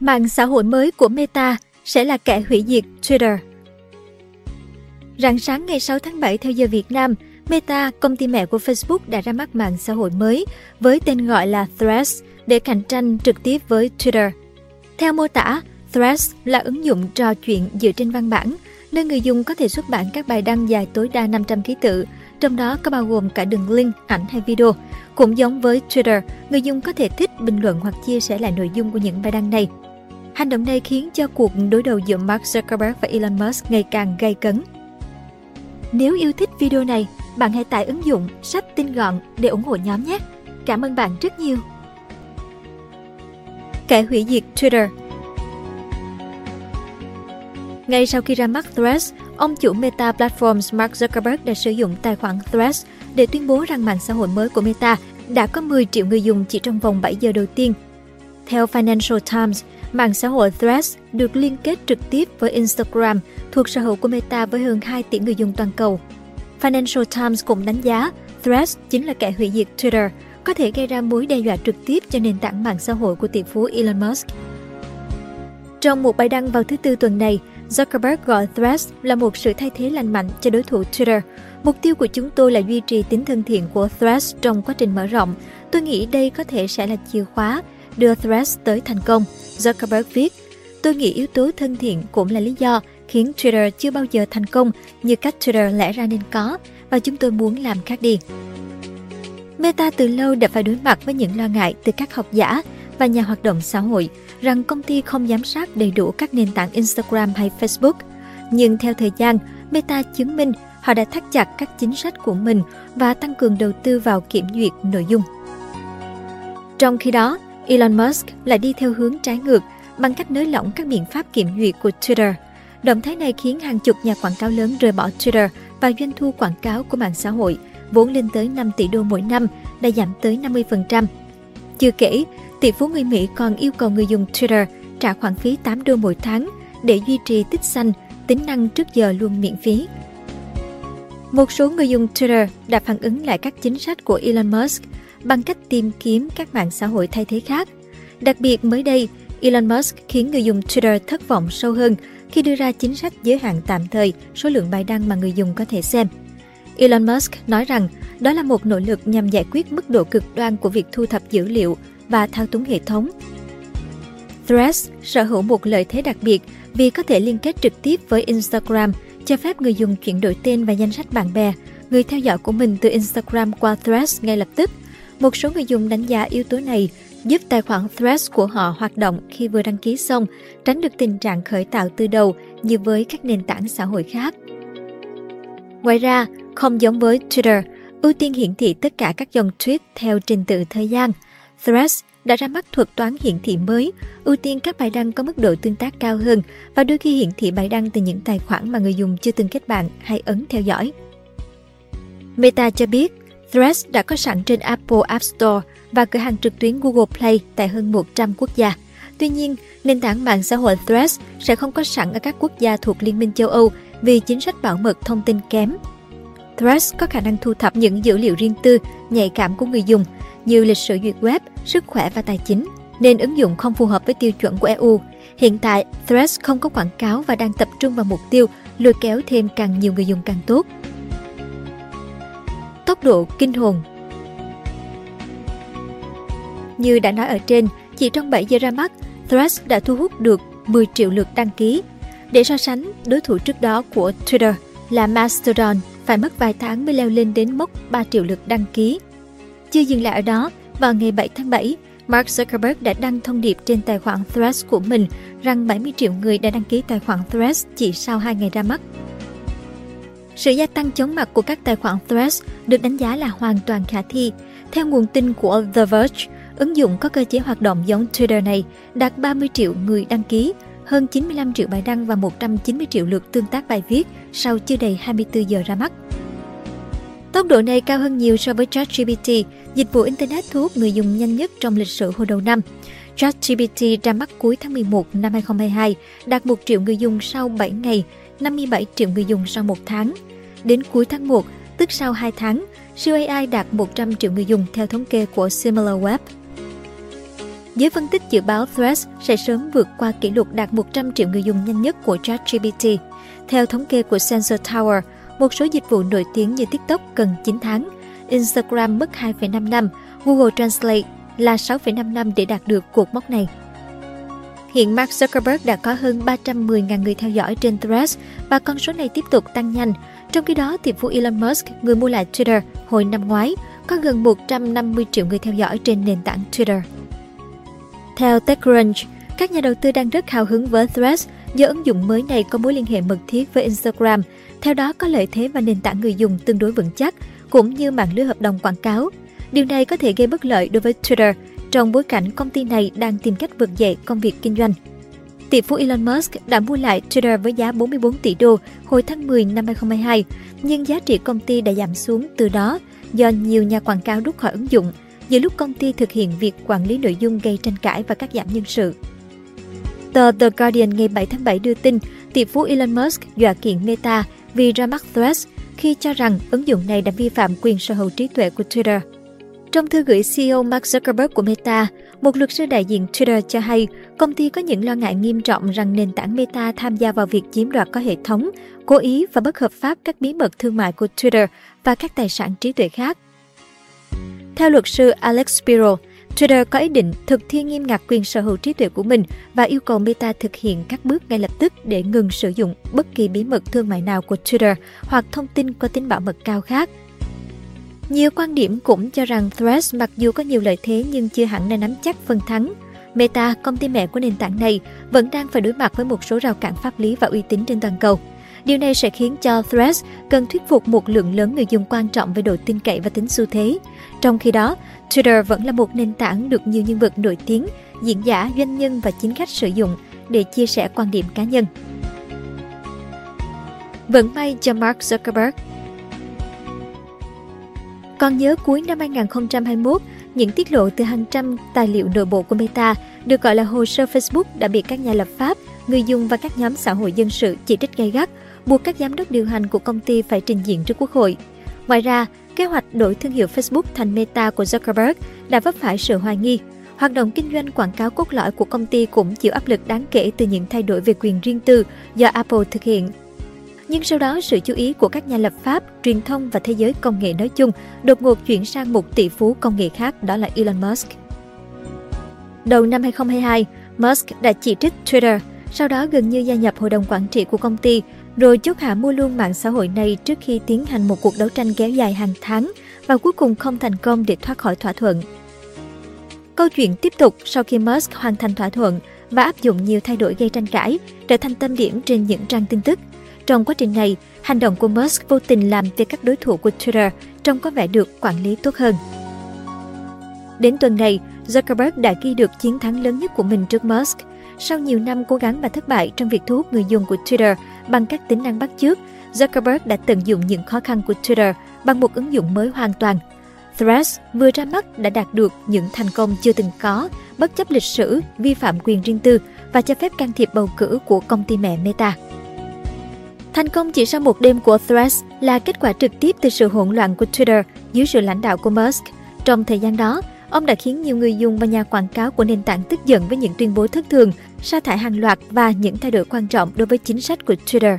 Mạng xã hội mới của Meta sẽ là kẻ hủy diệt Twitter. Rạng sáng ngày 6 tháng 7 theo giờ Việt Nam, Meta, công ty mẹ của Facebook đã ra mắt mạng xã hội mới với tên gọi là Threads để cạnh tranh trực tiếp với Twitter. Theo mô tả, Threads là ứng dụng trò chuyện dựa trên văn bản, nơi người dùng có thể xuất bản các bài đăng dài tối đa 500 ký tự, trong đó có bao gồm cả đường link, ảnh hay video. Cũng giống với Twitter, người dùng có thể thích, bình luận hoặc chia sẻ lại nội dung của những bài đăng này. Hành động này khiến cho cuộc đối đầu giữa Mark Zuckerberg và Elon Musk ngày càng gay cấn. Nếu yêu thích video này, bạn hãy tải ứng dụng sách tinh gọn để ủng hộ nhóm nhé. Cảm ơn bạn rất nhiều. Kẻ hủy diệt Twitter Ngay sau khi ra mắt Threads, ông chủ Meta Platforms Mark Zuckerberg đã sử dụng tài khoản Threads để tuyên bố rằng mạng xã hội mới của Meta đã có 10 triệu người dùng chỉ trong vòng 7 giờ đầu tiên. Theo Financial Times, mạng xã hội Threads được liên kết trực tiếp với Instagram, thuộc sở hữu của Meta với hơn 2 tỷ người dùng toàn cầu. Financial Times cũng đánh giá Threads chính là kẻ hủy diệt Twitter, có thể gây ra mối đe dọa trực tiếp cho nền tảng mạng xã hội của tỷ phú Elon Musk. Trong một bài đăng vào thứ Tư tuần này, Zuckerberg gọi Threads là một sự thay thế lành mạnh cho đối thủ Twitter. Mục tiêu của chúng tôi là duy trì tính thân thiện của Threads trong quá trình mở rộng. Tôi nghĩ đây có thể sẽ là chìa khóa đưa Threads tới thành công. Zuckerberg viết, Tôi nghĩ yếu tố thân thiện cũng là lý do khiến Twitter chưa bao giờ thành công như cách Twitter lẽ ra nên có và chúng tôi muốn làm khác đi. Meta từ lâu đã phải đối mặt với những lo ngại từ các học giả và nhà hoạt động xã hội rằng công ty không giám sát đầy đủ các nền tảng Instagram hay Facebook. Nhưng theo thời gian, Meta chứng minh họ đã thắt chặt các chính sách của mình và tăng cường đầu tư vào kiểm duyệt nội dung. Trong khi đó, Elon Musk lại đi theo hướng trái ngược bằng cách nới lỏng các biện pháp kiểm duyệt của Twitter. Động thái này khiến hàng chục nhà quảng cáo lớn rời bỏ Twitter và doanh thu quảng cáo của mạng xã hội, vốn lên tới 5 tỷ đô mỗi năm, đã giảm tới 50%. Chưa kể, tỷ phú người Mỹ còn yêu cầu người dùng Twitter trả khoản phí 8 đô mỗi tháng để duy trì tích xanh, tính năng trước giờ luôn miễn phí. Một số người dùng Twitter đã phản ứng lại các chính sách của Elon Musk bằng cách tìm kiếm các mạng xã hội thay thế khác. Đặc biệt mới đây, Elon Musk khiến người dùng Twitter thất vọng sâu hơn khi đưa ra chính sách giới hạn tạm thời số lượng bài đăng mà người dùng có thể xem. Elon Musk nói rằng đó là một nỗ lực nhằm giải quyết mức độ cực đoan của việc thu thập dữ liệu và thao túng hệ thống. Threads sở hữu một lợi thế đặc biệt vì có thể liên kết trực tiếp với Instagram, cho phép người dùng chuyển đổi tên và danh sách bạn bè, người theo dõi của mình từ Instagram qua Threads ngay lập tức. Một số người dùng đánh giá yếu tố này giúp tài khoản Threads của họ hoạt động khi vừa đăng ký xong, tránh được tình trạng khởi tạo từ đầu như với các nền tảng xã hội khác. Ngoài ra, không giống với Twitter, ưu tiên hiển thị tất cả các dòng tweet theo trình tự thời gian. Threads đã ra mắt thuật toán hiển thị mới, ưu tiên các bài đăng có mức độ tương tác cao hơn và đôi khi hiển thị bài đăng từ những tài khoản mà người dùng chưa từng kết bạn hay ấn theo dõi. Meta cho biết, Threads đã có sẵn trên Apple App Store và cửa hàng trực tuyến Google Play tại hơn 100 quốc gia. Tuy nhiên, nền tảng mạng xã hội Threads sẽ không có sẵn ở các quốc gia thuộc Liên minh châu Âu vì chính sách bảo mật thông tin kém. Threads có khả năng thu thập những dữ liệu riêng tư, nhạy cảm của người dùng như lịch sử duyệt web, sức khỏe và tài chính, nên ứng dụng không phù hợp với tiêu chuẩn của EU. Hiện tại, Threads không có quảng cáo và đang tập trung vào mục tiêu lôi kéo thêm càng nhiều người dùng càng tốt. Tốc độ kinh hồn Như đã nói ở trên, chỉ trong 7 giờ ra mắt, Threads đã thu hút được 10 triệu lượt đăng ký. Để so sánh, đối thủ trước đó của Twitter là Mastodon phải mất vài tháng mới leo lên đến mốc 3 triệu lượt đăng ký. Chưa dừng lại ở đó, vào ngày 7 tháng 7, Mark Zuckerberg đã đăng thông điệp trên tài khoản Threads của mình rằng 70 triệu người đã đăng ký tài khoản Threads chỉ sau 2 ngày ra mắt. Sự gia tăng chóng mặt của các tài khoản Threads được đánh giá là hoàn toàn khả thi. Theo nguồn tin của The Verge, ứng dụng có cơ chế hoạt động giống Twitter này đạt 30 triệu người đăng ký, hơn 95 triệu bài đăng và 190 triệu lượt tương tác bài viết sau chưa đầy 24 giờ ra mắt. Tốc độ này cao hơn nhiều so với ChatGPT, dịch vụ Internet thu hút người dùng nhanh nhất trong lịch sử hồi đầu năm. ChatGPT ra mắt cuối tháng 11 năm 2022, đạt 1 triệu người dùng sau 7 ngày, 57 triệu người dùng sau một tháng. Đến cuối tháng 1, tức sau 2 tháng, siêu AI đạt 100 triệu người dùng theo thống kê của SimilarWeb. Giới phân tích dự báo Threads sẽ sớm vượt qua kỷ lục đạt 100 triệu người dùng nhanh nhất của ChatGPT. Theo thống kê của Sensor Tower, một số dịch vụ nổi tiếng như TikTok cần 9 tháng, Instagram mất 2,5 năm, Google Translate là 6,5 năm để đạt được cột mốc này. Hiện Mark Zuckerberg đã có hơn 310.000 người theo dõi trên Threads và con số này tiếp tục tăng nhanh. Trong khi đó, tỷ phú Elon Musk, người mua lại Twitter hồi năm ngoái, có gần 150 triệu người theo dõi trên nền tảng Twitter. Theo TechCrunch, các nhà đầu tư đang rất hào hứng với Threads do ứng dụng mới này có mối liên hệ mật thiết với Instagram, theo đó có lợi thế và nền tảng người dùng tương đối vững chắc, cũng như mạng lưới hợp đồng quảng cáo. Điều này có thể gây bất lợi đối với Twitter trong bối cảnh công ty này đang tìm cách vực dậy công việc kinh doanh. Tỷ phú Elon Musk đã mua lại Twitter với giá 44 tỷ đô hồi tháng 10 năm 2022, nhưng giá trị công ty đã giảm xuống từ đó do nhiều nhà quảng cáo rút khỏi ứng dụng, giữa lúc công ty thực hiện việc quản lý nội dung gây tranh cãi và cắt giảm nhân sự. Tờ The Guardian ngày 7 tháng 7 đưa tin tỷ phú Elon Musk dọa kiện Meta vì ra mắt Threads khi cho rằng ứng dụng này đã vi phạm quyền sở hữu trí tuệ của Twitter. Trong thư gửi CEO Mark Zuckerberg của Meta, một luật sư đại diện Twitter cho hay công ty có những lo ngại nghiêm trọng rằng nền tảng Meta tham gia vào việc chiếm đoạt có hệ thống, cố ý và bất hợp pháp các bí mật thương mại của Twitter và các tài sản trí tuệ khác. Theo luật sư Alex Spiro, Twitter có ý định thực thi nghiêm ngặt quyền sở hữu trí tuệ của mình và yêu cầu Meta thực hiện các bước ngay lập tức để ngừng sử dụng bất kỳ bí mật thương mại nào của Twitter hoặc thông tin có tính bảo mật cao khác. Nhiều quan điểm cũng cho rằng Threads mặc dù có nhiều lợi thế nhưng chưa hẳn đã nắm chắc phần thắng. Meta, công ty mẹ của nền tảng này, vẫn đang phải đối mặt với một số rào cản pháp lý và uy tín trên toàn cầu. Điều này sẽ khiến cho Threads cần thuyết phục một lượng lớn người dùng quan trọng về độ tin cậy và tính xu thế. Trong khi đó, Twitter vẫn là một nền tảng được nhiều nhân vật nổi tiếng, diễn giả, doanh nhân và chính khách sử dụng để chia sẻ quan điểm cá nhân. Vẫn may cho Mark Zuckerberg còn nhớ cuối năm 2021, những tiết lộ từ hàng trăm tài liệu nội bộ của Meta được gọi là hồ sơ Facebook đã bị các nhà lập pháp, người dùng và các nhóm xã hội dân sự chỉ trích gay gắt, buộc các giám đốc điều hành của công ty phải trình diện trước quốc hội. Ngoài ra, kế hoạch đổi thương hiệu Facebook thành Meta của Zuckerberg đã vấp phải sự hoài nghi. Hoạt động kinh doanh quảng cáo cốt lõi của công ty cũng chịu áp lực đáng kể từ những thay đổi về quyền riêng tư do Apple thực hiện nhưng sau đó sự chú ý của các nhà lập pháp, truyền thông và thế giới công nghệ nói chung đột ngột chuyển sang một tỷ phú công nghệ khác đó là Elon Musk. Đầu năm 2022, Musk đã chỉ trích Twitter, sau đó gần như gia nhập hội đồng quản trị của công ty, rồi chốt hạ mua luôn mạng xã hội này trước khi tiến hành một cuộc đấu tranh kéo dài hàng tháng và cuối cùng không thành công để thoát khỏi thỏa thuận. Câu chuyện tiếp tục sau khi Musk hoàn thành thỏa thuận và áp dụng nhiều thay đổi gây tranh cãi, trở thành tâm điểm trên những trang tin tức. Trong quá trình này, hành động của Musk vô tình làm cho các đối thủ của Twitter trông có vẻ được quản lý tốt hơn. Đến tuần này, Zuckerberg đã ghi được chiến thắng lớn nhất của mình trước Musk. Sau nhiều năm cố gắng và thất bại trong việc thu hút người dùng của Twitter bằng các tính năng bắt chước, Zuckerberg đã tận dụng những khó khăn của Twitter bằng một ứng dụng mới hoàn toàn. Threads vừa ra mắt đã đạt được những thành công chưa từng có, bất chấp lịch sử, vi phạm quyền riêng tư và cho phép can thiệp bầu cử của công ty mẹ Meta. Thành công chỉ sau một đêm của Threads là kết quả trực tiếp từ sự hỗn loạn của Twitter dưới sự lãnh đạo của Musk. Trong thời gian đó, ông đã khiến nhiều người dùng và nhà quảng cáo của nền tảng tức giận với những tuyên bố thất thường, sa thải hàng loạt và những thay đổi quan trọng đối với chính sách của Twitter.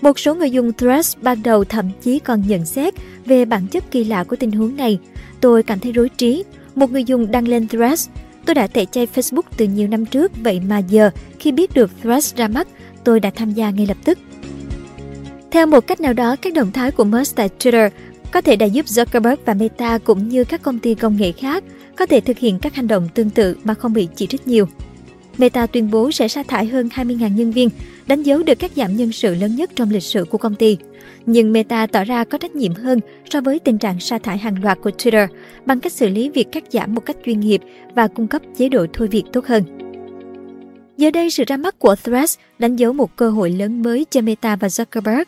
Một số người dùng Threads ban đầu thậm chí còn nhận xét về bản chất kỳ lạ của tình huống này. Tôi cảm thấy rối trí. Một người dùng đăng lên Threads. Tôi đã tẩy chay Facebook từ nhiều năm trước, vậy mà giờ khi biết được Threads ra mắt, tôi đã tham gia ngay lập tức. Theo một cách nào đó, các động thái của Musk tại Twitter có thể đã giúp Zuckerberg và Meta cũng như các công ty công nghệ khác có thể thực hiện các hành động tương tự mà không bị chỉ trích nhiều. Meta tuyên bố sẽ sa thải hơn 20.000 nhân viên, đánh dấu được các giảm nhân sự lớn nhất trong lịch sử của công ty. Nhưng Meta tỏ ra có trách nhiệm hơn so với tình trạng sa thải hàng loạt của Twitter bằng cách xử lý việc cắt giảm một cách chuyên nghiệp và cung cấp chế độ thôi việc tốt hơn. Giờ đây, sự ra mắt của Threads đánh dấu một cơ hội lớn mới cho Meta và Zuckerberg.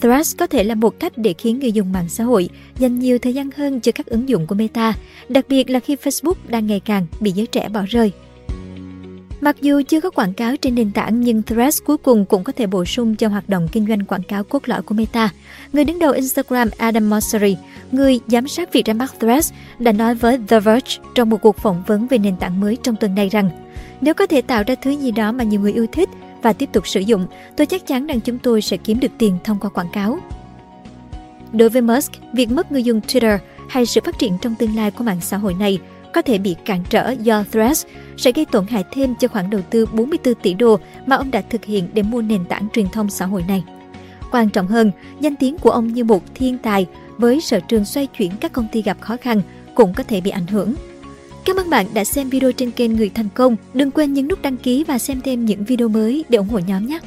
Threads có thể là một cách để khiến người dùng mạng xã hội dành nhiều thời gian hơn cho các ứng dụng của Meta, đặc biệt là khi Facebook đang ngày càng bị giới trẻ bỏ rơi. Mặc dù chưa có quảng cáo trên nền tảng nhưng Threads cuối cùng cũng có thể bổ sung cho hoạt động kinh doanh quảng cáo cốt lõi của Meta. Người đứng đầu Instagram Adam Mosseri, người giám sát việc ra mắt Threads, đã nói với The Verge trong một cuộc phỏng vấn về nền tảng mới trong tuần này rằng nếu có thể tạo ra thứ gì đó mà nhiều người yêu thích và tiếp tục sử dụng, tôi chắc chắn rằng chúng tôi sẽ kiếm được tiền thông qua quảng cáo. Đối với Musk, việc mất người dùng Twitter hay sự phát triển trong tương lai của mạng xã hội này có thể bị cản trở do Threads sẽ gây tổn hại thêm cho khoản đầu tư 44 tỷ đô mà ông đã thực hiện để mua nền tảng truyền thông xã hội này. Quan trọng hơn, danh tiếng của ông như một thiên tài với sở trường xoay chuyển các công ty gặp khó khăn cũng có thể bị ảnh hưởng. Cảm ơn bạn đã xem video trên kênh Người Thành Công. Đừng quên nhấn nút đăng ký và xem thêm những video mới để ủng hộ nhóm nhé!